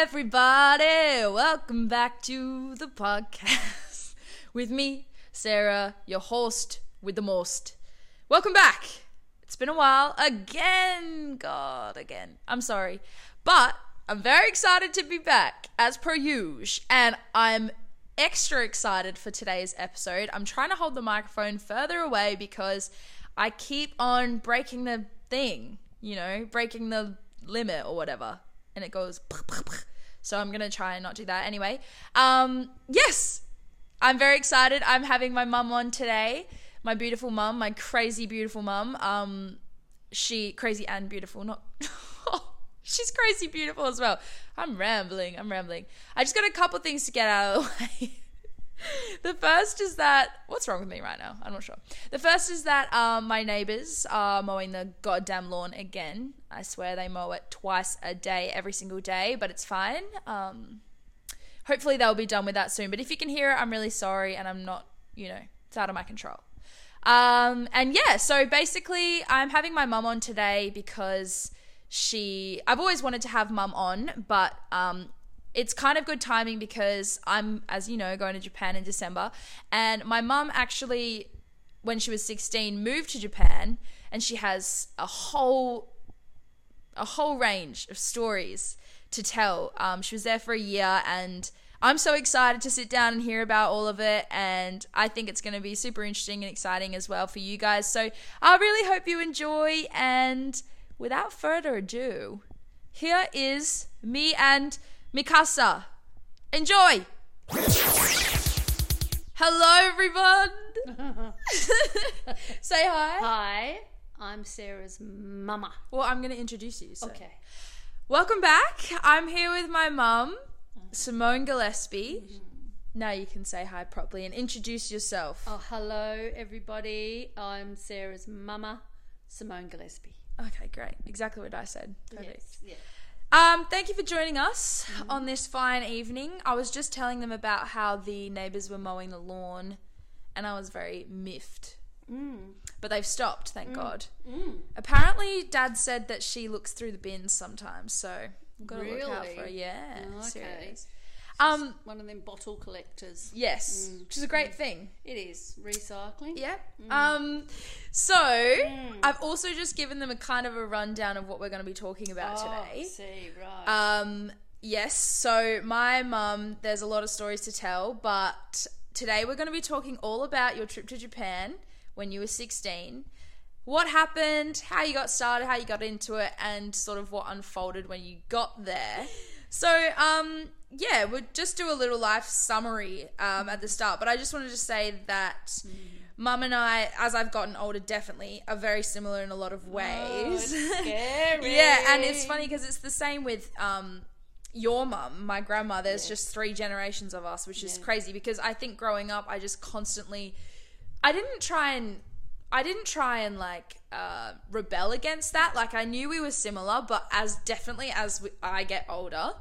everybody. Welcome back to the podcast with me, Sarah, your host with the most. Welcome back. It's been a while again. God, again. I'm sorry. But I'm very excited to be back, as per usual. And I'm extra excited for today's episode. I'm trying to hold the microphone further away because I keep on breaking the thing, you know, breaking the limit or whatever. And it goes. So I'm to try and not do that anyway. Um, yes, I'm very excited. I'm having my mum on today. My beautiful mum, my crazy beautiful mum. Um, she crazy and beautiful, not. She's crazy beautiful as well. I'm rambling. I'm rambling. I just got a couple things to get out of the way. the first is that what's wrong with me right now? I'm not sure. The first is that um, my neighbors are mowing the goddamn lawn again. I swear they mow it twice a day, every single day, but it's fine. Um, hopefully they'll be done with that soon. But if you can hear it, I'm really sorry, and I'm not, you know, it's out of my control. Um, and yeah, so basically, I'm having my mum on today because she. I've always wanted to have mum on, but um, it's kind of good timing because I'm, as you know, going to Japan in December, and my mum actually, when she was 16, moved to Japan, and she has a whole, a whole range of stories to tell. Um, she was there for a year, and I'm so excited to sit down and hear about all of it, and I think it's going to be super interesting and exciting as well for you guys. So I really hope you enjoy, and without further ado, here is me and Mikasa. Enjoy! Hello, everyone! Say hi. Hi, I'm Sarah's mama. Well, I'm going to introduce you. So. Okay. Welcome back. I'm here with my mum, Simone Gillespie. Mm-hmm. Now you can say hi properly and introduce yourself. Oh, hello, everybody. I'm Sarah's mama, Simone Gillespie. Okay, great. Exactly what I said. Perfect. Yeah. Um, thank you for joining us mm-hmm. on this fine evening. I was just telling them about how the neighbours were mowing the lawn, and I was very miffed. Mm. But they've stopped, thank mm. God. Mm. Apparently, Dad said that she looks through the bins sometimes, so we've got to look out for her. Yeah, Oh, okay. serious. Um, One of them bottle collectors. yes, which is a great thing. It is recycling. Yeah. Um, so I've also just given them a kind of a rundown of what we're going to be talking about Oh, today. see, right. Um, yes, so my mum, there's a lot of stories to tell, but today we're going to be talking all about your trip to Japan when you were 16. What happened, how you got started, how you got into it, and sort of what unfolded when you got there. So, um, yeah, we'll just do a little life summary um, at the start, but I just wanted to say that mum and I, as I've gotten older, definitely are very similar in a lot of ways. it's scary. Yeah, and it's funny because it's the same with um your mum, my grandma. There's just three generations of us, which is Yeah. crazy because I think growing up, I just constantly, I didn't try and, I didn't try and like uh, rebel against that. Like I knew we were similar, but as definitely as we, I get older.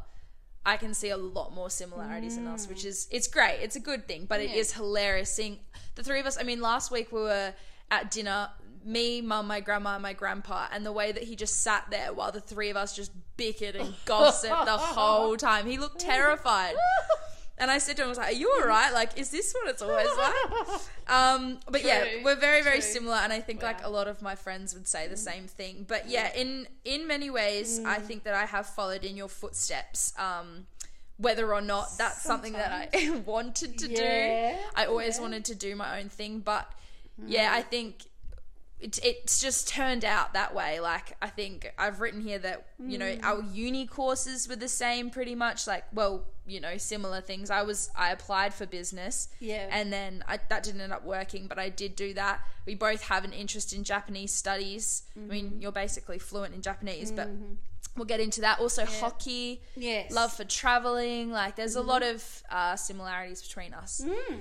I can see a lot more similarities in us, which is it's great. It's a good thing, but it Yeah. is hilarious seeing the three of us. I mean, last week we were at dinner, me, mum, my grandma, and my grandpa, and the way that he just sat there while the three of us just bickered and gossiped the whole time. He looked terrified. And I said to him, I was like, Are you all right? Like, is this what it's always like? Um, but yeah, we're very, very true. similar, and I think like a lot of my friends would say the same thing. But yeah, in in many ways, Mm. I think that I have followed in your footsteps. Um, whether or not that's something that I wanted to Yeah, do, I always yeah. wanted to do my own thing. But yeah, I think it, it's just turned out that way. Like, I think I've written here that, you know, Mm. our uni courses were the same pretty much. Like, well, you know, similar things. I was, I applied for business. Yeah. And then I, that didn't end up working, but I did do that. We both have an interest in Japanese studies. I Mm-hmm. mean, you're basically fluent in Japanese, but we'll get into that. Also, hockey, Yes. love for traveling. Like, there's a lot of uh, similarities between us. Mm.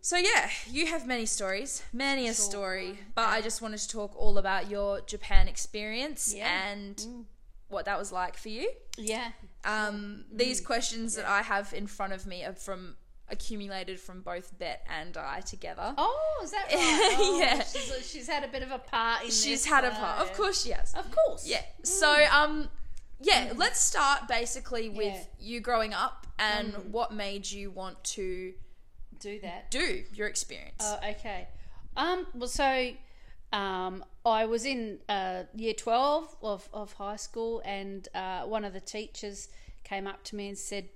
So yeah, you have many stories, many a story, but I just wanted to talk all about your Japan experience Yeah. Mm. and what that was like for you. Yeah. Um, these questions that I have in front of me are from accumulated from both Bet and I together. Oh, is that right? Oh, Yeah. She's, she's had a bit of a part in She's had a uh, part, of course she has. Of course. Yeah. So um, yeah, let's start basically with Yeah. you growing up and what made you want to Do that. do your experience. Oh, okay. Um, well, so um, I was in uh, year 12 of, of high school, and uh, one of the teachers came up to me and said,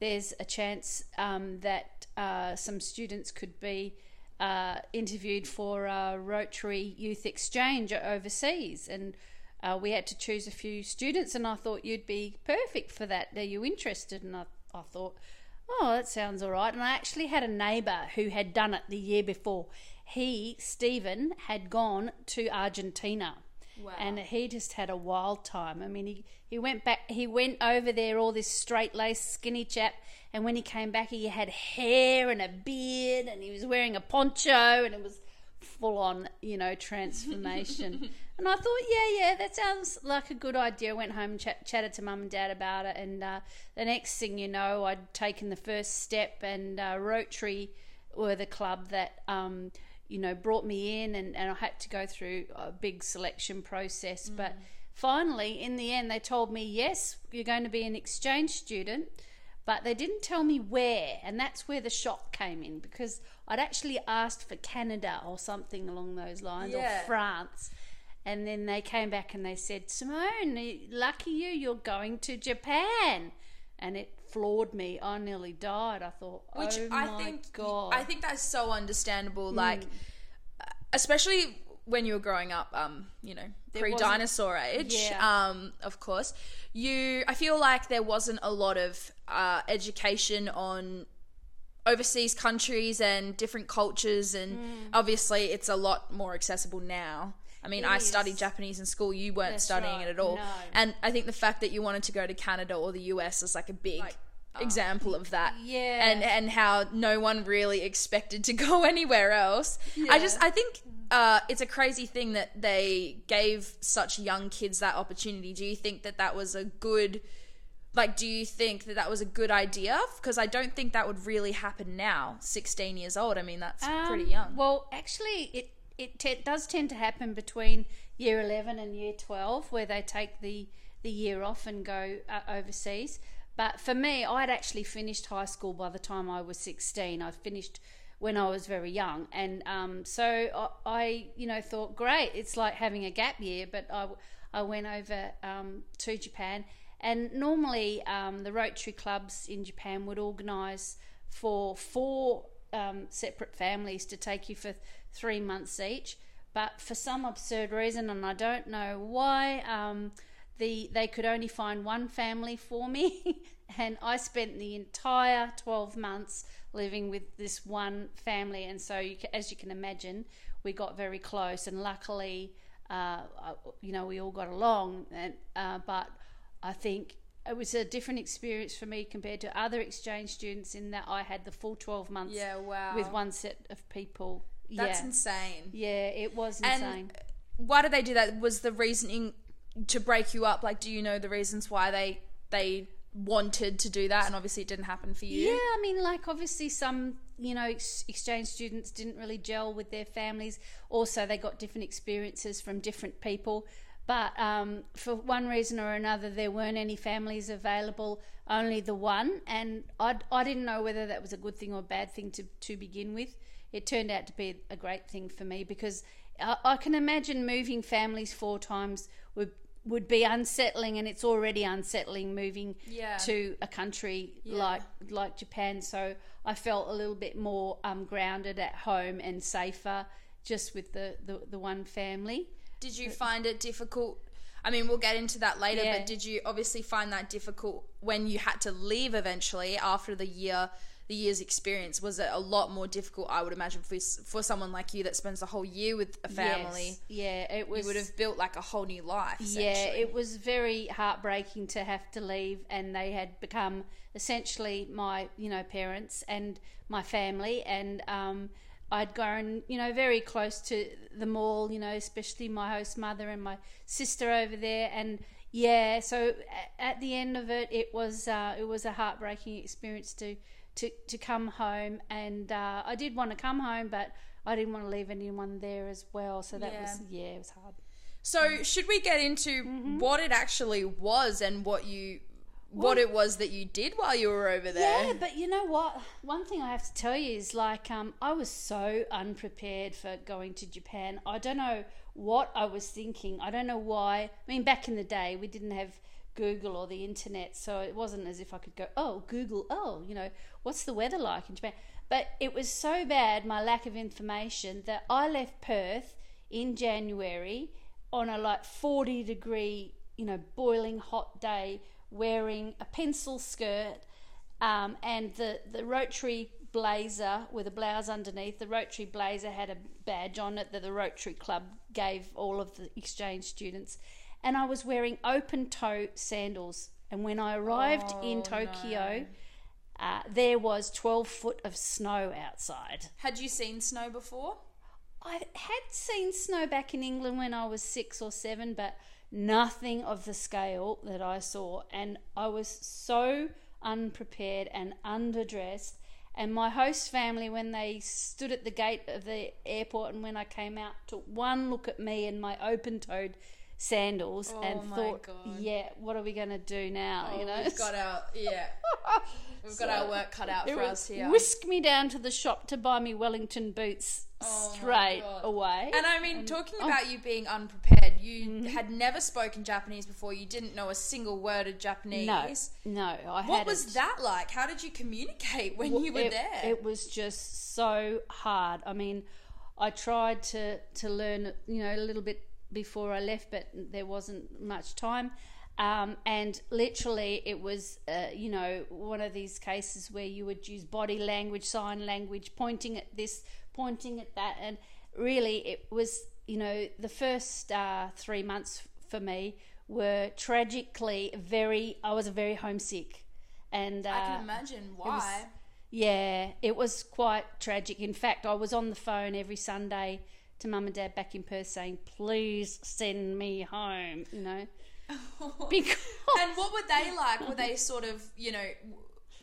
There's a chance um, that uh, some students could be uh, interviewed for a Rotary Youth Exchange overseas. And uh, we had to choose a few students, and I thought you'd be perfect for that. Are you interested? And I, I thought, oh, that sounds all right. And I actually had a neighbour who had done it the year before. He, Stephen, had gone to Argentina. Wow. And he just had a wild time. I mean, he, he went back, he went over there, all this straight laced, skinny chap. And when he came back, he had hair and a beard, and he was wearing a poncho, and it was full on, you know, transformation. and I thought, yeah, yeah, that sounds like a good idea. I went home and chat, chatted to mum and dad about it. And uh, the next thing you know, I'd taken the first step, and uh, Rotary were the club that. Um, you know, brought me in, and, and I had to go through a big selection process. But finally, in the end, they told me, yes, you're going to be an exchange student, but they didn't tell me where. And that's where the shock came in because I'd actually asked for Canada or something along those lines Yeah. or France. And then they came back and they said, Simone, lucky you, you're going to Japan. And it floored me. I nearly died. I thought, Which oh I my think God. I think that's so understandable. Like, especially when you were growing up, um, you know, pre-dinosaur age, Yeah. um, of course. You, I feel like there wasn't a lot of uh, education on overseas countries and different cultures, and obviously it's a lot more accessible now. I mean, I studied. Japanese in school. You weren't That's studying right. it at all, No. and I think the fact that you wanted to go to Canada or the US is like a big example of that. yeah. and and how no one really expected to go anywhere else. I just I think uh, it's a crazy thing that they gave such young kids that opportunity. Do you think that that was a good like do you think that that was a good idea because i don't think that would really happen now 16 years old i mean that's pretty Um, young Well, actually, it it te- does tend to happen between year eleven and year twelve, where they take the the year off and go uh, overseas. But for me, I'd actually finished high school by the time I was sixteen. I finished when I was very young, and um, so I, I, you know, thought, great, it's like having a gap year. But I, I went over um, to Japan, and normally um, the Rotary clubs in Japan would organise for four um, separate families to take you for three months each. But for some absurd reason, and I don't know why, um, the they could only find one family for me, and I spent the entire twelve months living with this one family. And so, you, as you can imagine, we got very close, and luckily, uh, you know, we all got along. And uh, but I think it was a different experience for me compared to other exchange students in that I had the full 12 months yeah wow with one set of people. that's yeah. insane yeah, it was And- insane. why did they do that was the reasoning to break you up like do you know the reasons why they they wanted to do that and obviously it didn't happen for you Yeah, I mean, like obviously some you know ex- exchange students didn't really gel with their families. Also, they got different experiences from different people. But um, for one reason or another, there weren't any families available, only the one. And I, I didn't know whether that was a good thing or a bad thing to, to begin with. It turned out to be a great thing for me because I, I can imagine moving families four times would would be unsettling, and it's already unsettling moving Yeah. to a country like like Japan. So I felt a little bit more um, grounded at home and safer just with the, the, the one family. Did you find it difficult? I mean, we'll get into that later, Yeah. but did you obviously find that difficult when you had to leave eventually after the year, the year's experience? Was it a lot more difficult? I would imagine for for someone like you that spends the whole year with a family, Yes. Yeah, it was. you would have built like a whole new life. Yeah, it was very heartbreaking to have to leave, and they had become essentially my, you know, parents and my family, and um, I'd grown, you know, very close to them all, you know, especially my host mother and my sister over there, and yeah, so at the end of it, it was uh, it was a heartbreaking experience to to to come home, and uh, I did want to come home, but I didn't want to leave anyone there as well, so that Yeah. was yeah, it was hard. So should we get into Mm-hmm. what it actually was and what you what it was that you did while you were over there? Yeah, but you know what? One thing I have to tell you is like um, I was so unprepared for going to Japan. I don't know what I was thinking. I don't know why. I mean, back in the day, we didn't have Google or the internet, so it wasn't as if I could go, oh, Google, oh, you know, what's the weather like in Japan? But it was so bad, my lack of information, that I left Perth in January on a like 40 degree, you know, boiling hot day wearing a pencil skirt um, and the, the Rotary blazer with a blouse underneath. The Rotary blazer had a badge on it that the Rotary Club gave all of the exchange students. And I was wearing open toe sandals. And when I arrived in Oh, Tokyo, uh, there was 12 foot of snow outside. Had you seen snow before? I had seen snow back in England when I was six or seven, but nothing of the scale that I saw. And I was so unprepared and underdressed. And my host family, when they stood at the gate of the airport and when I came out, took one look at me in my open toed sandals and Oh my thought, God. yeah, what are we going to do now? you know? Oh, we've got our yeah, we've got our work cut out for us here. Whisk me down to the shop to buy me Wellington boots Oh straight away. And I mean, talking oh. about you being unprepared, you Mm-hmm. had never spoken Japanese before. You didn't know a single word of Japanese. No, no, I What hadn't. was that like? How did you communicate when you were it, there? It was just so hard. I mean, I tried to to learn, you know, a little bit before I left, but there wasn't much time. Um, and literally, it was, uh, you know, one of these cases where you would use body language, sign language, pointing at this, pointing at that, and really, it was, you know, the first uh, three months for me were tragically very. I was very homesick, and uh, I can imagine why. yeah, it was quite tragic. In fact, I was on the phone every Sunday to mum and dad back in Perth saying, "Please send me home," you know, because and what were they like? Were they sort of, you know,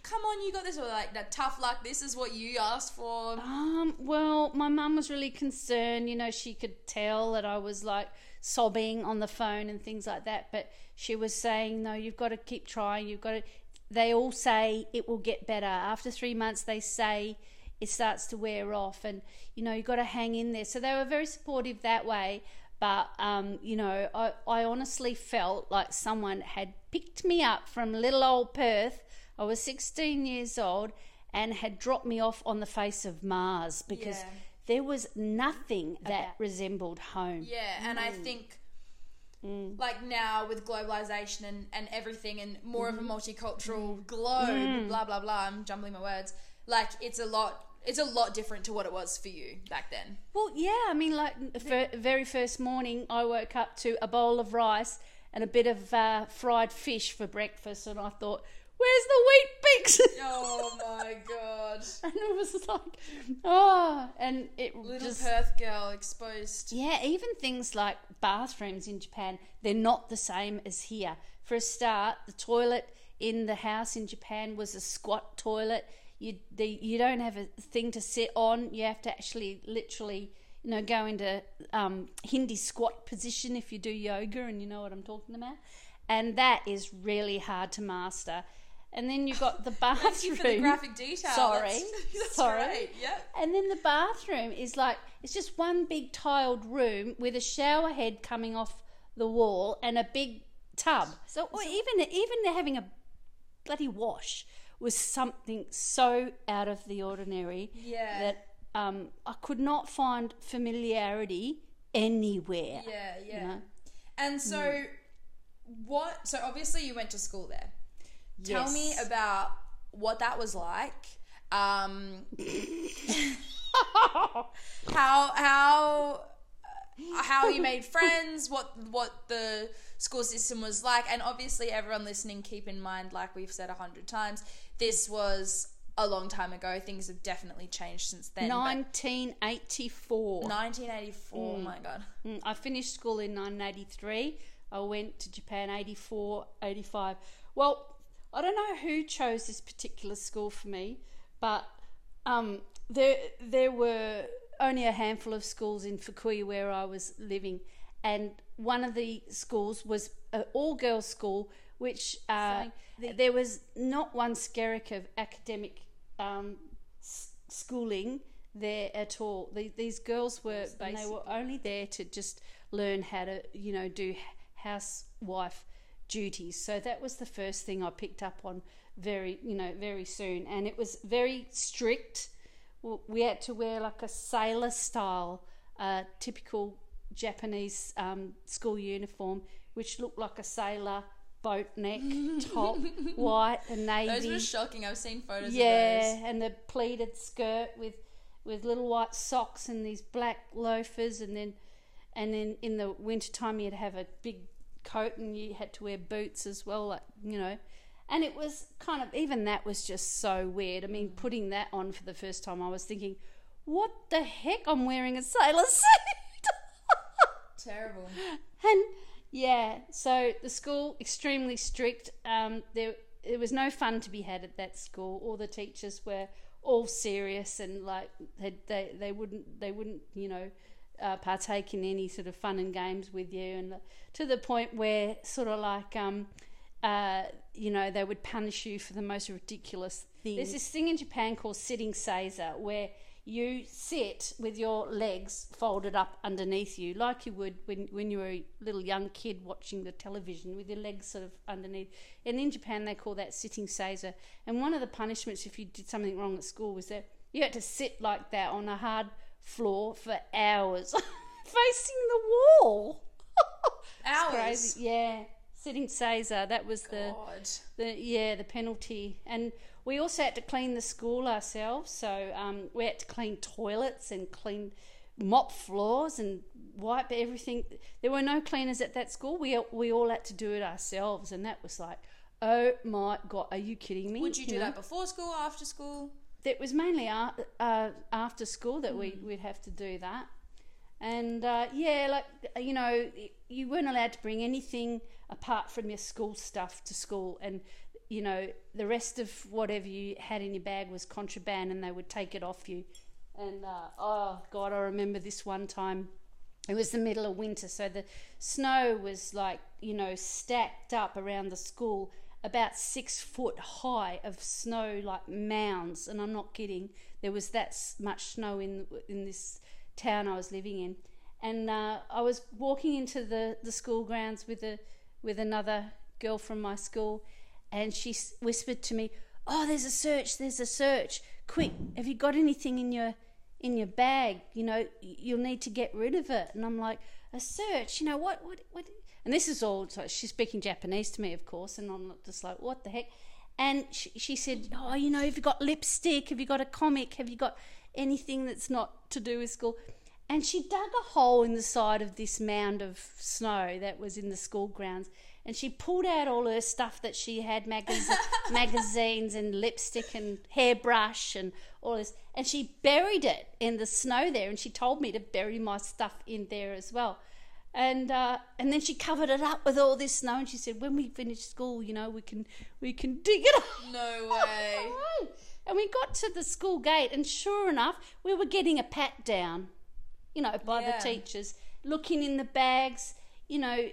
come on, you got this, or like that tough luck? This is what you asked for. um, well, my mum was really concerned. You know, she could tell that I was like sobbing on the phone and things like that. But she was saying, "No, you've got to keep trying. You've got to." They all say it will get better after three months. They say it starts to wear off, and you know you've got to hang in there. So they were very supportive that way. But um, you know, I, I honestly felt like someone had picked me up from little old Perth. I was 16 years old and had dropped me off on the face of Mars because Yeah. there was nothing that resembled home. Yeah, and I mm. think mm. like now with globalization and, and everything and more of a mm-hmm. multicultural mm. globe, blah blah blah. I'm jumbling my words. Like it's a lot. It's a lot different to what it was for you back then. Well, yeah, I mean, like the very first morning, I woke up to a bowl of rice and a bit of uh, fried fish for breakfast, and I thought, "Where's the Weet-Bix?" Oh my god! and it was like, oh, and it Little just Perth girl exposed. yeah, even things like bathrooms in Japan, they're not the same as here. For a start, the toilet in the house in Japan was a squat toilet. You the, you don't have a thing to sit on. You have to actually literally you know go into um, Hindi squat position if you do yoga, and you know what I'm talking about. And that is really hard to master. And then you've got the bathroom. Thank you for the graphic detail. Sorry, That's, that's sorry. Yep. And then the bathroom is like it's just one big tiled room with a shower head coming off the wall and a big tub. So or even even they're having a bloody wash was something so out of the ordinary Yeah. that um, I could not find familiarity anywhere. Yeah, yeah. know? And so, what? So obviously, you went to school there. Tell me about what that was like. Um, how how uh, how you made friends? What what the school system was like? And obviously, everyone listening, keep in mind, like we've said a hundred times, this was a long time ago. Things have definitely changed since then. 1984. 1984. Oh my god. Mm, I finished school in 1983. I went to Japan 84, 85. Well, I don't know who chose this particular school for me, but um, there there were only a handful of schools in Fukui where I was living, and one of the schools was an all girls school, which uh, So there was not one skerrick of academic um, s- schooling there at all. The, these girls were, and they were only there to just learn how to, you know, do housewife duties. So that was the first thing I picked up on very, you know, very soon, and it was very strict. We had to wear like a sailor style, uh, typical Japanese um, school uniform, which looked like a sailor boat neck top, white and navy. Those were shocking. I've seen photos Yeah, of those. and the pleated skirt with with little white socks and these black loafers, and then and then in the winter time you'd have a big coat and you had to wear boots as well, like you know. And it was kind of even that was just so weird. I mean, putting that on for the first time, I was thinking, what the heck? I'm wearing a sailor suit. Terrible. And yeah, so the school extremely strict. Um, there there was no fun to be had at that school. All the teachers were all serious and like they they, they wouldn't they wouldn't you know uh, partake in any sort of fun and games with you, and to the point where sort of like um, uh, you know they would punish you for the most ridiculous things. There's this thing in Japan called sitting seiza where you sit with your legs folded up underneath you, like you would when, when you were a little young kid watching the television with your legs sort of underneath. And in Japan, they call that sitting seiza. And one of the punishments if you did something wrong at school was that you had to sit like that on a hard floor for hours, facing the wall. Hours? crazy. Yeah, sitting seiza. That was the God. the yeah the penalty and we also had to clean the school ourselves so um, we had to clean toilets and clean mop floors and wipe everything there were no cleaners at that school we, we all had to do it ourselves and that was like oh my god are you kidding me Would you do know? that before school, after school? it was mainly uh, uh, after school that we, we'd have to do that. And uh, yeah, like, you know, you weren't allowed to bring anything apart from your school stuff to school. And, you know, the rest of whatever you had in your bag was contraband and they would take it off you. And uh, oh, God, I remember this one time. It was the middle of winter, so the snow was like, you know, stacked up around the school, about six foot high of snow, like mounds. And I'm not kidding. There was that much snow in in this town I was living in, and uh, I was walking into the the school grounds with a with another girl from my school, and she whispered to me, "Oh, there's a search! There's a search! Quick, have you got anything in your in your bag? You know, you'll need to get rid of it." And I'm like, "A search? You know what? What? What?" And this is all. So she's speaking Japanese to me, of course, and I'm just like, "What the heck?" And she, she said, "Oh, you know, have you got lipstick? Have you got a comic? Have you got anything that's not to do with school?" And she dug a hole in the side of this mound of snow that was in the school grounds. And she pulled out all her stuff that she had magaz- magazines and lipstick and hairbrush and all this. And she buried it in the snow there. And she told me to bury my stuff in there as well. And uh, and then she covered it up with all this snow. And she said, when we finish school, you know, we can we can dig it up. No way. And we got to the school gate, and sure enough, we were getting a pat down, you know, by Yeah. the teachers, looking in the bags. You know,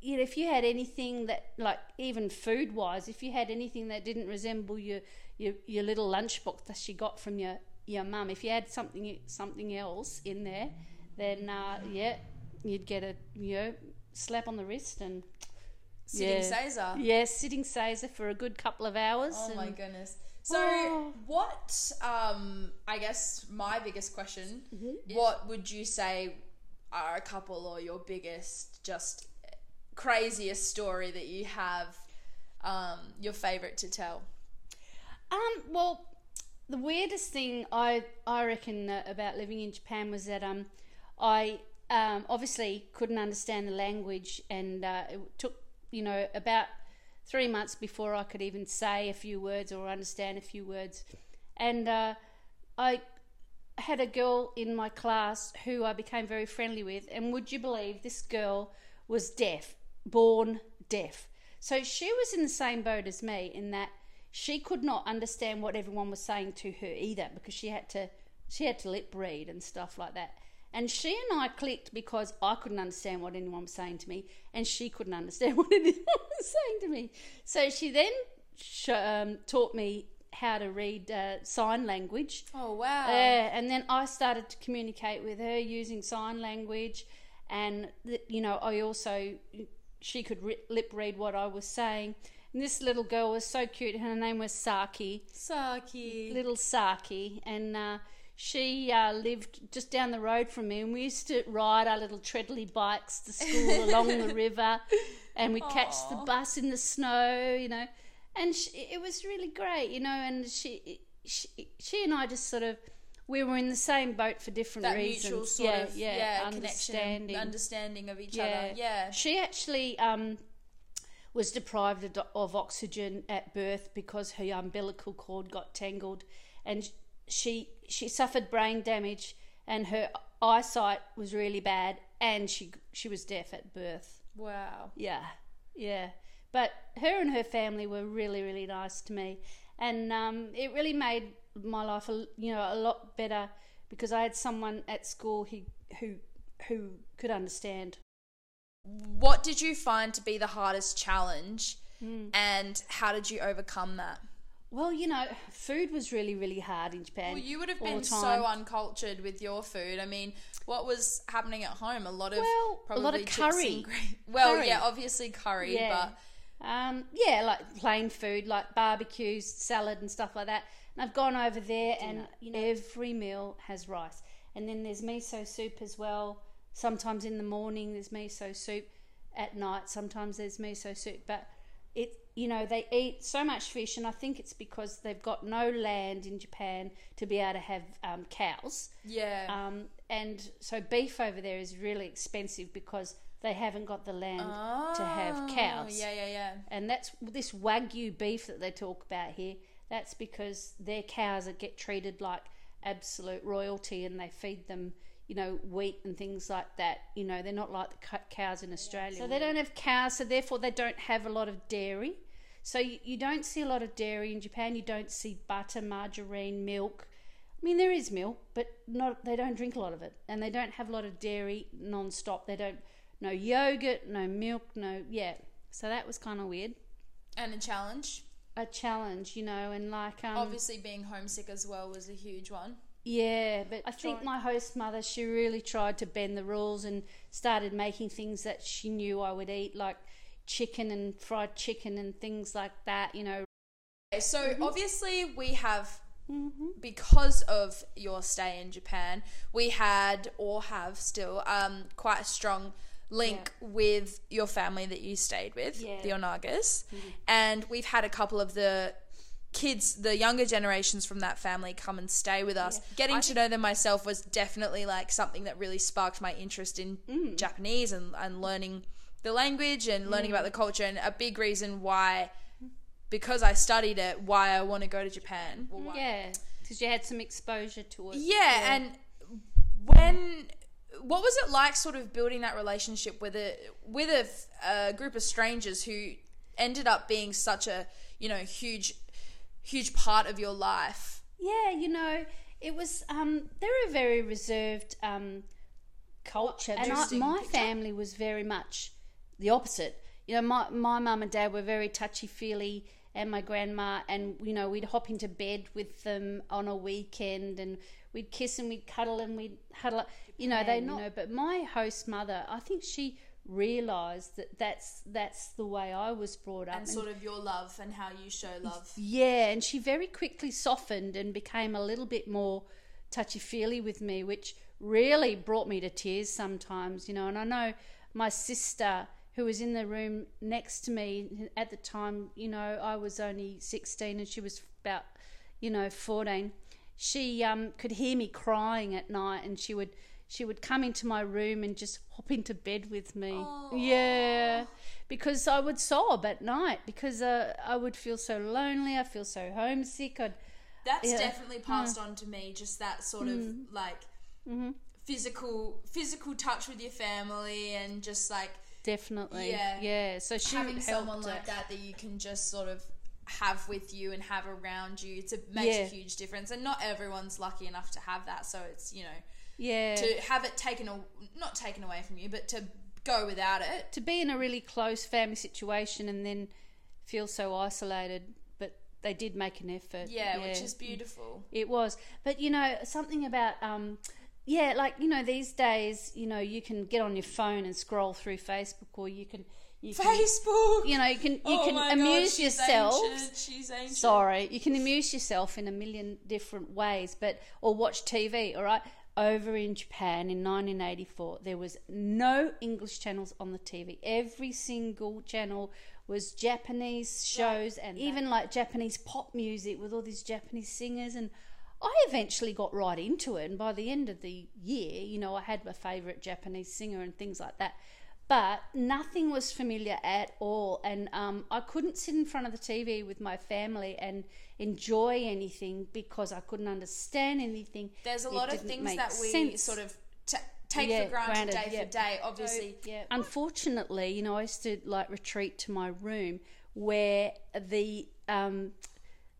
you know, if you had anything that, like, even food wise, if you had anything that didn't resemble your your, your little lunchbox that she got from your your mum, if you had something something else in there, then uh, yeah, you'd get a you know slap on the wrist and Sitting Yeah. seiza. yeah, sitting seiza for a good couple of hours. Oh my goodness. So, Oh. what? Um, I guess my biggest question: Mm-hmm. What would you say are a couple or your biggest, just craziest story that you have? Um, your favorite to tell? Um, well, the weirdest thing I I reckon about living in Japan was that um, I um, obviously couldn't understand the language, and uh, it took you know about three months before I could even say a few words or understand a few words, and uh, I had a girl in my class who I became very friendly with, and would you believe this girl was deaf, born deaf. So she was in the same boat as me in that she could not understand what everyone was saying to her either because she had to she had to lip read and stuff like that. And she and I clicked because I couldn't understand what anyone was saying to me, and she couldn't understand what anyone was saying to me. So she then sh- um, taught me how to read uh, sign language. Oh wow. Yeah, and then I started to communicate with her using sign language, and th- you know, I also she could lip read what I was saying. And this little girl was so cute. Her name was Saki, Saki. little Saki, and uh, she uh, lived just down the road from me. And we used to ride our little treadly bikes to school along the river, and we'd catch the bus in the snow, you know. And she, it was really great, you know. And she, she, she and I just sort of we were in the same boat for different that reasons. mutual sort yeah, of yeah, yeah, understanding. understanding of each Yeah. other. Yeah. She actually um, was deprived of, of oxygen at birth because her umbilical cord got tangled, and she she suffered brain damage, and her eyesight was really bad, and she she was deaf at birth. Wow. Yeah, yeah. But her and her family were really, really nice to me, and um, it really made my life, a, you know, a lot better because I had someone at school who who who could understand. What did you find to be the hardest challenge, Hmm. and how did you overcome that? Well, you know, food was really, really hard in Japan. Well, you would have been so uncultured with your food. I mean, what was happening at home? A lot of Well, a lot of curry. well, Curry. yeah, obviously curry, Yeah. but Um, yeah, like plain food, like barbecues, salad, and stuff like that. I've gone over there, and you know, every meal has rice, and then there's miso soup as well. Sometimes in the morning there's miso soup, at night sometimes there's miso soup. But it, you know, they eat so much fish, and I think it's because they've got no land in Japan to be able to have um, cows. yeah, Um, and so beef over there is really expensive because they haven't got the land to have Oh, cows Yeah, yeah, yeah. and that's this wagyu beef that they talk about here. That's because their cows are get treated like absolute royalty, and they feed them, you know, wheat and things like that. You know, they're not like the cows in Australia. So they don't have cows, so therefore they don't have a lot of dairy. So you, you don't see a lot of dairy in Japan. You don't see butter, margarine, milk. I mean, there is milk, but not. They don't drink a lot of it, and they don't have a lot of dairy non-stop. They don't no yogurt, no milk, no yeah. So that was kind of weird And a challenge. A challenge, you know, and like um, Obviously, being homesick as well was a huge one. yeah. But I think my host mother, she really tried to bend the rules and started making things that she knew I would eat, like chicken and fried chicken and things like that. You know, so Mm-hmm. obviously we have because of your stay in Japan, we had or have still um, quite a strong link with your family that you stayed with, Yeah. the Onagas, mm-hmm. and we've had a couple of the kids, the younger generations from that family, come and stay with us. Getting to know them myself was definitely like something that really sparked my interest in mm. Japanese and, and learning the language and learning about the mm. culture, and a big reason why. Because I studied it, why I want to go to Japan. Well, yeah, because you had some exposure to it. yeah, and when what was it like sort of building that relationship with a with a, a group of strangers who ended up being such a you know huge huge part of your life Yeah, you know, it was. Um, they're a very reserved um, culture, and I, my picture. family was very much the opposite. You know, my my mum and dad were very touchy feely, and my grandma, and you know, we'd hop into bed with them on a weekend, and we'd kiss and we'd cuddle and we'd huddle. up. You know, they know. But my host mother, I think she realised that that's that's the way I was brought up, and sort of your love and how you show love yeah, and she very quickly softened and became a little bit more touchy feely with me, which really brought me to tears sometimes, you know. And I know my sister, who was in the room next to me at the time, you know, I was only 16 and she was about, you know, 14. She um, could hear me crying at night and she would. She would come into my room and just hop into bed with me. Yeah, because I would sob at night because uh, I would feel so lonely. I feel so homesick. I'd that's Yeah. Mm. definitely passed on to me just that sort of like Mm-hmm. physical physical touch with your family and just like definitely, Yeah. yeah. So she having someone like that that you can just sort of have with you and have around you it's a, makes Yeah. a huge difference and not everyone's lucky enough to have that so it's you know Yeah. to have it taken, not taken away from you, but to go without it. to be in a really close family situation and then feel so isolated, but they did make an effort. Yeah, which is beautiful. It was. But you know, something about um yeah, like you know, these days, you know, you can get on your phone and scroll through Facebook or you can you can Facebook. you know, you can you Oh can God, amuse she's yourself. ancient, She's ancient. Sorry, you can amuse yourself in a million different ways, but or watch TV, all right? Over in Japan in 1984, there was no English channels on the TV. Every single channel was Japanese shows and even like Japanese pop music with all these Japanese singers and I eventually got right into it and by the end of the year, you know, I had my favorite Japanese singer and things like that but nothing was familiar at all and um, i couldn't sit in front of the tv with my family and enjoy anything because i couldn't understand anything There's a lot of things that we sense. sort of t- take Yeah, for granted, granted, day yeah. for day. Obviously, yeah unfortunately you know i used to like retreat to my room where the um,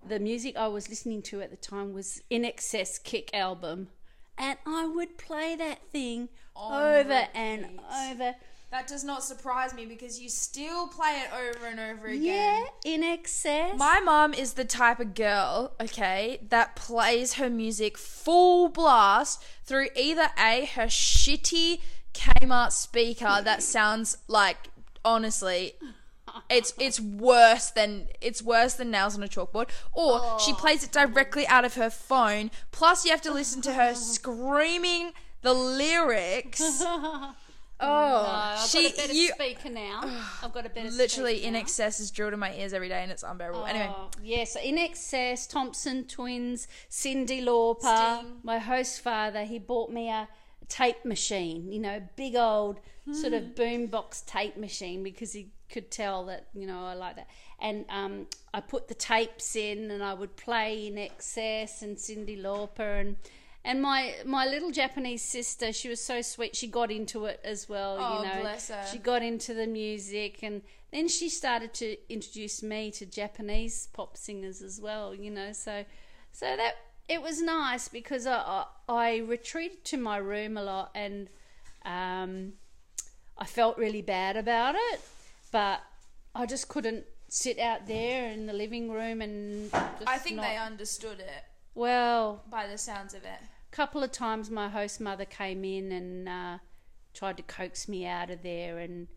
the music i was listening to at the time was INXS kick album and i would play that thing over and over that does not surprise me because you still play it over and over again. yeah INXS. My mom is the type of girl, okay, that plays her music full blast through either A, her shitty Kmart speaker that sounds like honestly it's it's worse than it's worse than nails on a chalkboard. Or she plays it directly out of her phone. Plus you have to listen to her screaming the lyrics oh I've she got a better you speaker now. I've got a better literally in excess is drilled in my ears every day and it's unbearable anyway Oh, yeah, so INXS, Thompson twins, Cyndi Lauper, Sting. my host father, he bought me a tape machine, you know, big old sort of boombox tape machine because he could tell that, you know, I like that. And um, I put the tapes in and I would play INXS and Cyndi Lauper and and my my little Japanese sister, she was so sweet. She got into it as well. Oh, you know, bless her. she got into the music, and then she started to introduce me to Japanese pop singers as well. You know, so so that it was nice because I I, I retreated to my room a lot, and um, I felt really bad about it, but I just couldn't sit out there in the living room and. Just I think not, they understood it well by the sounds of it. Couple of times my host mother came in and uh, tried to coax me out of there and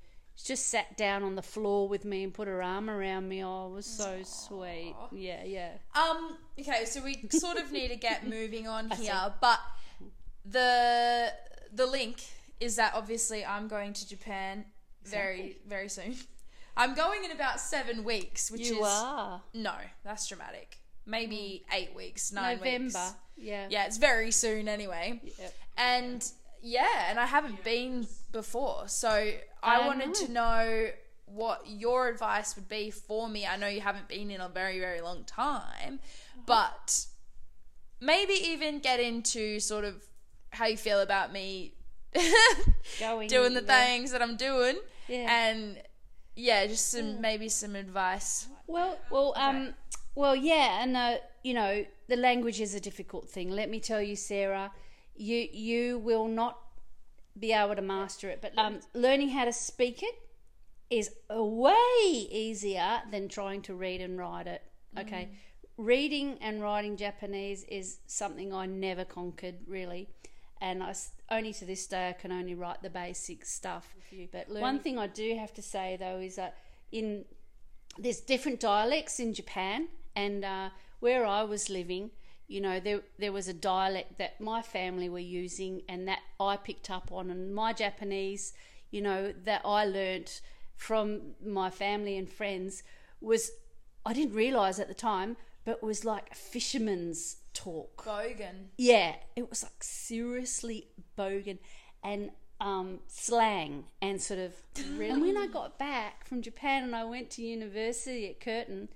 just sat down on the floor with me and put her arm around me. Oh, it was so sweet. Yeah, yeah. Um. Okay, so we sort of need to get moving on here, but the the link is that obviously I'm going to Japan very very soon. I'm going in about seven weeks, which You is are. no, that's dramatic. Maybe eight weeks, nine November. weeks. Yeah. Yeah, it's very soon anyway. Yep. And yeah, and I haven't been before, so I I wanted know. to know what your advice would be for me. I know you haven't been in a very very long time, but maybe even get into sort of how you feel about me Going doing the there. things that I'm doing, Yeah. and yeah, just some maybe some advice. Well, well, um, well, yeah, and uh, you know, the language is a difficult thing. Let me tell you, Sarah, you you will not be able to master it, but um, learning how to speak it is way easier than trying to read and write it. Okay, reading and writing Japanese is something I never conquered really. And I only to this day I can only write the basic stuff. But one thing I do have to say though is that in there's different dialects in Japan, and uh, where I was living, you know, there there was a dialect that my family were using, and that I picked up on, and my Japanese, you know, that I learnt from my family and friends was I didn't realize at the time, but was like fisherman's talk. Bogan. Yeah, it was like seriously bogan and um, slang and sort of. Really? and when I got back from Japan and I went to university at Curtin,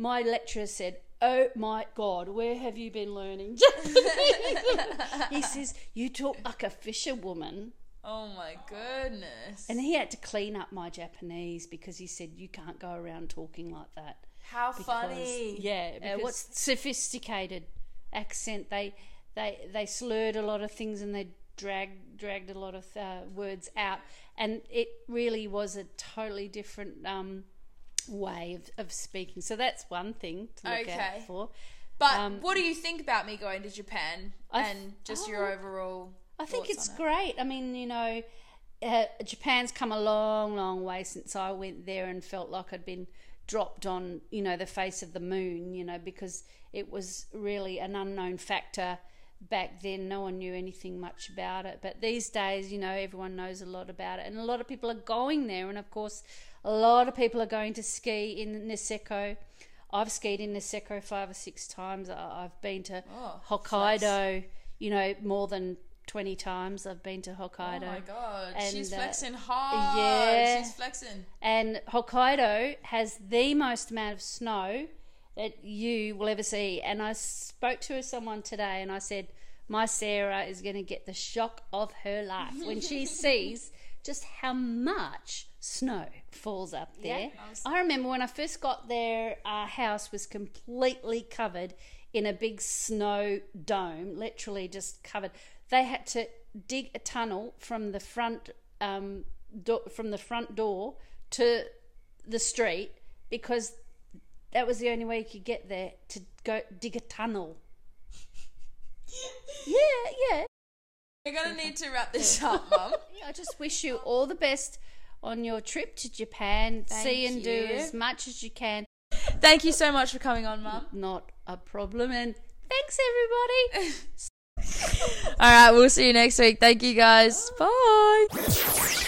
my lecturer said, "Oh my God, where have you been learning?" he says, "You talk like a fisherwoman." Oh my goodness. And he had to clean up my Japanese because he said you can't go around talking like that. How Because- funny. Yeah, because what's sophisticated accent? They they they slurred a lot of things and they dragged dragged a lot of uh, words out, and it really was a totally different um, way of, of speaking. So that's one thing to look Okay. out for. But Um, what do you think about me going to Japan th- and just your oh, overall? I think it's it? great. I mean, you know, uh, Japan's come a long, long way since I went there and felt like I'd been dropped on, you know, the face of the moon, you know, because it was really an unknown factor back then. No one knew anything much about it. But these days, you know, everyone knows a lot about it. And a lot of people are going there. And of course, a lot of people are going to ski in Niseko. I've skied in Niseko five or six times. I've been to Oh, Hokkaido, you know, more than 20 times I've been to Hokkaido. Oh my god, And, she's uh, flexing hard. yeah. She's flexing. And Hokkaido has the most amount of snow that you will ever see. And I spoke to someone today and I said, My Sarah is going to get the shock of her life when she sees just how much snow falls up there. I I remember when I first got there, our house was completely covered in a big snow dome, literally just covered. They had to dig a tunnel from the front um, do- from the front door to the street because that was the only way you could get there to go dig a tunnel. yeah, yeah. You're gonna need to wrap this up, Mum. I just wish you all the best on your trip to Japan. See Thank and do as much as you can. Thank you so much for coming on, Mum. Not a problem. And thanks, everybody. All right, we'll see you next week. Thank you guys. Bye.